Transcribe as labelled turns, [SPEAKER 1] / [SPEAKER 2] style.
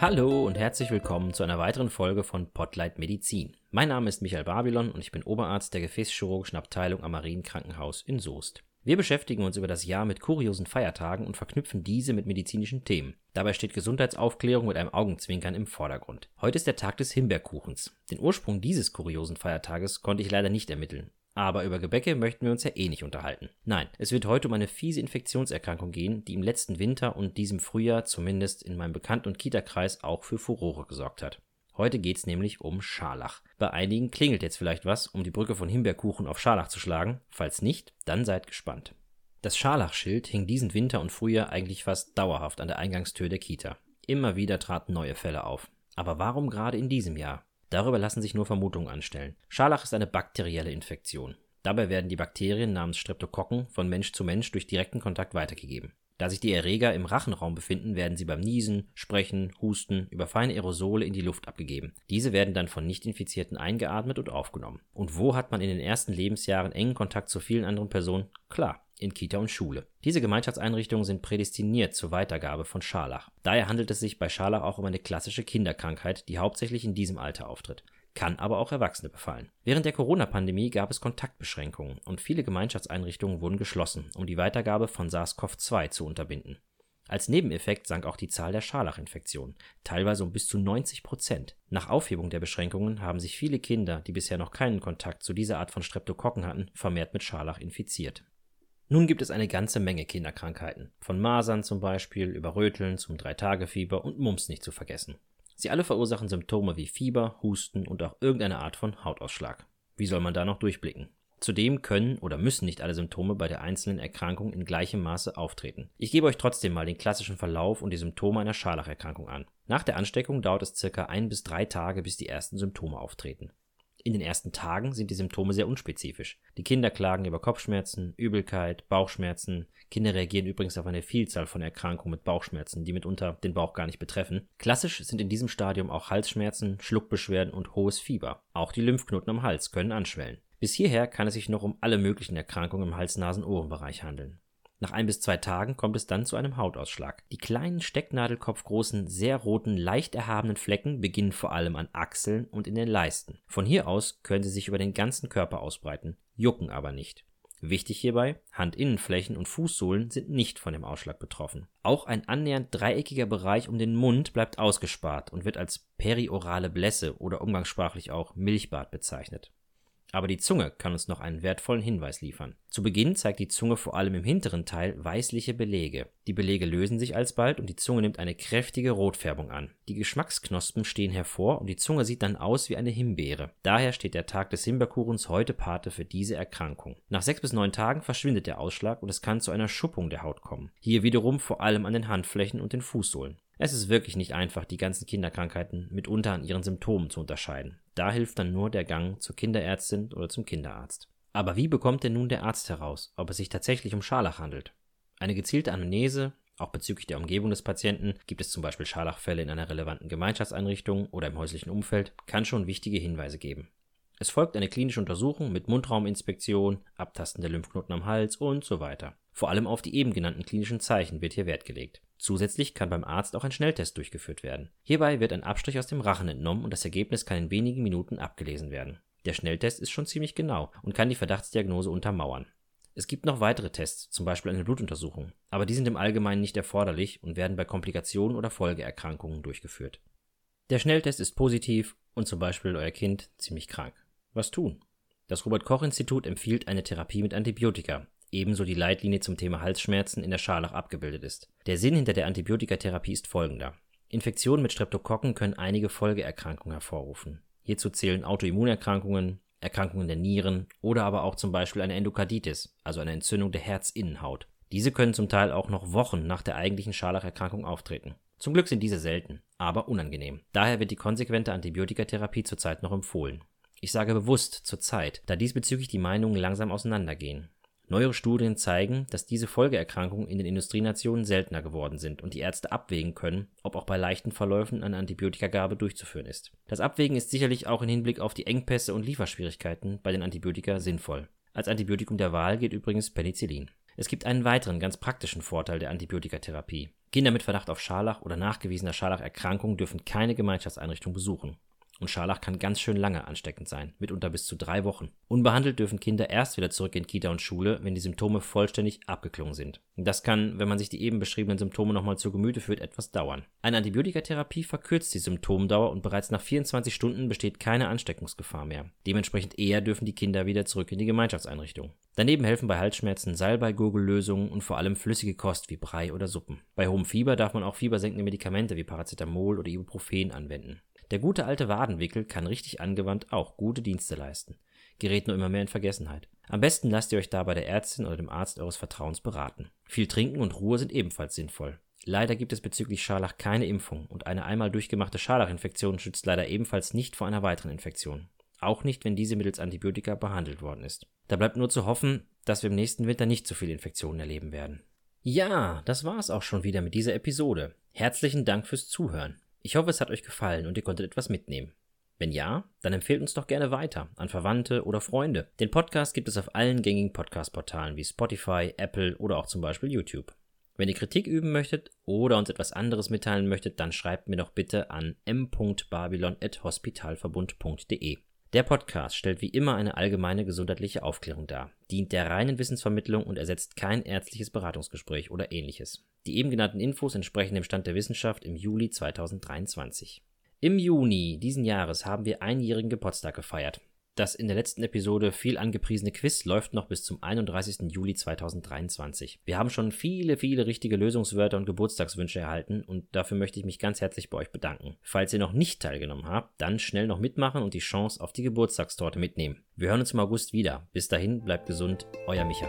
[SPEAKER 1] Hallo und herzlich willkommen zu einer weiteren Folge von Potlight Medizin. Mein Name ist Michael Babylon und ich bin Oberarzt der Gefäßchirurgischen Abteilung am Marienkrankenhaus in Soest. Wir beschäftigen uns über das Jahr mit kuriosen Feiertagen und verknüpfen diese mit medizinischen Themen. Dabei steht Gesundheitsaufklärung mit einem Augenzwinkern im Vordergrund. Heute ist der Tag des Himbeerkuchens. Den Ursprung dieses kuriosen Feiertages konnte ich leider nicht ermitteln. Aber über Gebäcke möchten wir uns ja eh nicht unterhalten. Nein, es wird heute um eine fiese Infektionserkrankung gehen, die im letzten Winter und diesem Frühjahr zumindest in meinem Bekannten- und Kita-Kreis auch für Furore gesorgt hat. Heute geht's nämlich um Scharlach. Bei einigen klingelt jetzt vielleicht was, um die Brücke von Himbeerkuchen auf Scharlach zu schlagen. Falls nicht, dann seid gespannt. Das Scharlachschild hing diesen Winter und Frühjahr eigentlich fast dauerhaft an der Eingangstür der Kita. Immer wieder traten neue Fälle auf. Aber warum gerade in diesem Jahr? Darüber lassen sich nur Vermutungen anstellen. Scharlach ist eine bakterielle Infektion. Dabei werden die Bakterien namens Streptokokken von Mensch zu Mensch durch direkten Kontakt weitergegeben. Da sich die Erreger im Rachenraum befinden, werden sie beim Niesen, Sprechen, Husten über feine Aerosole in die Luft abgegeben. Diese werden dann von Nicht-Infizierten eingeatmet und aufgenommen. Und wo hat man in den ersten Lebensjahren engen Kontakt zu vielen anderen Personen? Klar, in Kita und Schule. Diese Gemeinschaftseinrichtungen sind prädestiniert zur Weitergabe von Scharlach. Daher handelt es sich bei Scharlach auch um eine klassische Kinderkrankheit, die hauptsächlich in diesem Alter auftritt kann aber auch Erwachsene befallen. Während der Corona-Pandemie gab es Kontaktbeschränkungen und viele Gemeinschaftseinrichtungen wurden geschlossen, um die Weitergabe von SARS-CoV-2 zu unterbinden. Als Nebeneffekt sank auch die Zahl der Scharlachinfektionen, teilweise um bis zu 90 Prozent. Nach Aufhebung der Beschränkungen haben sich viele Kinder, die bisher noch keinen Kontakt zu dieser Art von Streptokokken hatten, vermehrt mit Scharlach infiziert. Nun gibt es eine ganze Menge Kinderkrankheiten, von Masern zum Beispiel über Röteln zum Dreitagefieber und Mumps nicht zu vergessen. Sie alle verursachen Symptome wie Fieber, Husten und auch irgendeine Art von Hautausschlag. Wie soll man da noch durchblicken? Zudem können oder müssen nicht alle Symptome bei der einzelnen Erkrankung in gleichem Maße auftreten. Ich gebe euch trotzdem mal den klassischen Verlauf und die Symptome einer Scharlacherkrankung an. Nach der Ansteckung dauert es circa ein bis drei Tage, bis die ersten Symptome auftreten. In den ersten Tagen sind die Symptome sehr unspezifisch. Die Kinder klagen über Kopfschmerzen, Übelkeit, Bauchschmerzen. Kinder reagieren übrigens auf eine Vielzahl von Erkrankungen mit Bauchschmerzen, die mitunter den Bauch gar nicht betreffen. Klassisch sind in diesem Stadium auch Halsschmerzen, Schluckbeschwerden und hohes Fieber. Auch die Lymphknoten am Hals können anschwellen. Bis hierher kann es sich noch um alle möglichen Erkrankungen im Hals-Nasen-Ohrenbereich handeln. Nach ein bis zwei Tagen kommt es dann zu einem Hautausschlag. Die kleinen stecknadelkopfgroßen, sehr roten, leicht erhabenen Flecken beginnen vor allem an Achseln und in den Leisten. Von hier aus können sie sich über den ganzen Körper ausbreiten, jucken aber nicht. Wichtig hierbei, Handinnenflächen und Fußsohlen sind nicht von dem Ausschlag betroffen. Auch ein annähernd dreieckiger Bereich um den Mund bleibt ausgespart und wird als periorale Blässe oder umgangssprachlich auch Milchbad bezeichnet. Aber die Zunge kann uns noch einen wertvollen Hinweis liefern. Zu Beginn zeigt die Zunge vor allem im hinteren Teil weißliche Belege. Die Belege lösen sich alsbald und die Zunge nimmt eine kräftige Rotfärbung an. Die Geschmacksknospen stehen hervor und die Zunge sieht dann aus wie eine Himbeere. Daher steht der Tag des Himbeerkuchens heute Pate für diese Erkrankung. Nach sechs bis neun Tagen verschwindet der Ausschlag und es kann zu einer Schuppung der Haut kommen. Hier wiederum vor allem an den Handflächen und den Fußsohlen. Es ist wirklich nicht einfach, die ganzen Kinderkrankheiten mitunter an ihren Symptomen zu unterscheiden. Da hilft dann nur der Gang zur Kinderärztin oder zum Kinderarzt. Aber wie bekommt denn nun der Arzt heraus, ob es sich tatsächlich um Scharlach handelt? Eine gezielte Anamnese, auch bezüglich der Umgebung des Patienten, gibt es zum Beispiel Scharlachfälle in einer relevanten Gemeinschaftseinrichtung oder im häuslichen Umfeld, kann schon wichtige Hinweise geben. Es folgt eine klinische Untersuchung mit Mundrauminspektion, Abtasten der Lymphknoten am Hals und so weiter. Vor allem auf die eben genannten klinischen Zeichen wird hier Wert gelegt. Zusätzlich kann beim Arzt auch ein Schnelltest durchgeführt werden. Hierbei wird ein Abstrich aus dem Rachen entnommen und das Ergebnis kann in wenigen Minuten abgelesen werden. Der Schnelltest ist schon ziemlich genau und kann die Verdachtsdiagnose untermauern. Es gibt noch weitere Tests, zum Beispiel eine Blutuntersuchung, aber die sind im Allgemeinen nicht erforderlich und werden bei Komplikationen oder Folgeerkrankungen durchgeführt. Der Schnelltest ist positiv und zum Beispiel euer Kind ziemlich krank. Was tun? Das Robert Koch Institut empfiehlt eine Therapie mit Antibiotika, ebenso die Leitlinie zum Thema Halsschmerzen in der Scharlach abgebildet ist. Der Sinn hinter der Antibiotikatherapie ist folgender. Infektionen mit Streptokokken können einige Folgeerkrankungen hervorrufen. Hierzu zählen Autoimmunerkrankungen, Erkrankungen der Nieren oder aber auch zum Beispiel eine Endokarditis, also eine Entzündung der Herzinnenhaut. Diese können zum Teil auch noch Wochen nach der eigentlichen Scharlacherkrankung auftreten. Zum Glück sind diese selten, aber unangenehm. Daher wird die konsequente Antibiotikatherapie zurzeit noch empfohlen. Ich sage bewusst zurzeit, da diesbezüglich die Meinungen langsam auseinandergehen. Neuere Studien zeigen, dass diese Folgeerkrankungen in den Industrienationen seltener geworden sind und die Ärzte abwägen können, ob auch bei leichten Verläufen eine Antibiotikagabe durchzuführen ist. Das Abwägen ist sicherlich auch im Hinblick auf die Engpässe und Lieferschwierigkeiten bei den Antibiotika sinnvoll. Als Antibiotikum der Wahl gilt übrigens Penicillin. Es gibt einen weiteren ganz praktischen Vorteil der Antibiotikatherapie. Kinder mit Verdacht auf Scharlach oder nachgewiesener Scharlacherkrankung dürfen keine Gemeinschaftseinrichtung besuchen. Und Scharlach kann ganz schön lange ansteckend sein, mitunter bis zu drei Wochen. Unbehandelt dürfen Kinder erst wieder zurück in Kita und Schule, wenn die Symptome vollständig abgeklungen sind. Das kann, wenn man sich die eben beschriebenen Symptome nochmal zu Gemüte führt, etwas dauern. Eine Antibiotikatherapie verkürzt die Symptomdauer und bereits nach 24 Stunden besteht keine Ansteckungsgefahr mehr. Dementsprechend eher dürfen die Kinder wieder zurück in die Gemeinschaftseinrichtung. Daneben helfen bei Halsschmerzen Salbei-Gurgellösungen und vor allem flüssige Kost wie Brei oder Suppen. Bei hohem Fieber darf man auch fiebersenkende Medikamente wie Paracetamol oder Ibuprofen anwenden. Der gute alte Wadenwickel kann richtig angewandt auch gute Dienste leisten, gerät nur immer mehr in Vergessenheit. Am besten lasst ihr euch da bei der Ärztin oder dem Arzt eures Vertrauens beraten. Viel Trinken und Ruhe sind ebenfalls sinnvoll. Leider gibt es bezüglich Scharlach keine Impfung und eine einmal durchgemachte Scharlachinfektion schützt leider ebenfalls nicht vor einer weiteren Infektion. Auch nicht, wenn diese mittels Antibiotika behandelt worden ist. Da bleibt nur zu hoffen, dass wir im nächsten Winter nicht so viele Infektionen erleben werden. Ja, das war's auch schon wieder mit dieser Episode. Herzlichen Dank fürs Zuhören. Ich hoffe, es hat euch gefallen und ihr konntet etwas mitnehmen. Wenn ja, dann empfehlt uns doch gerne weiter an Verwandte oder Freunde. Den Podcast gibt es auf allen gängigen Podcast-Portalen wie Spotify, Apple oder auch zum Beispiel YouTube. Wenn ihr Kritik üben möchtet oder uns etwas anderes mitteilen möchtet, dann schreibt mir doch bitte an m.babylon.hospitalverbund.de. Der Podcast stellt wie immer eine allgemeine gesundheitliche Aufklärung dar, dient der reinen Wissensvermittlung und ersetzt kein ärztliches Beratungsgespräch oder ähnliches. Die eben genannten Infos entsprechen dem Stand der Wissenschaft im Juli 2023. Im Juni diesen Jahres haben wir einjährigen Geburtstag gefeiert. Das in der letzten Episode viel angepriesene Quiz läuft noch bis zum 31. Juli 2023. Wir haben schon viele, viele richtige Lösungswörter und Geburtstagswünsche erhalten und dafür möchte ich mich ganz herzlich bei euch bedanken. Falls ihr noch nicht teilgenommen habt, dann schnell noch mitmachen und die Chance auf die Geburtstagstorte mitnehmen. Wir hören uns im August wieder. Bis dahin, bleibt gesund, euer Micha.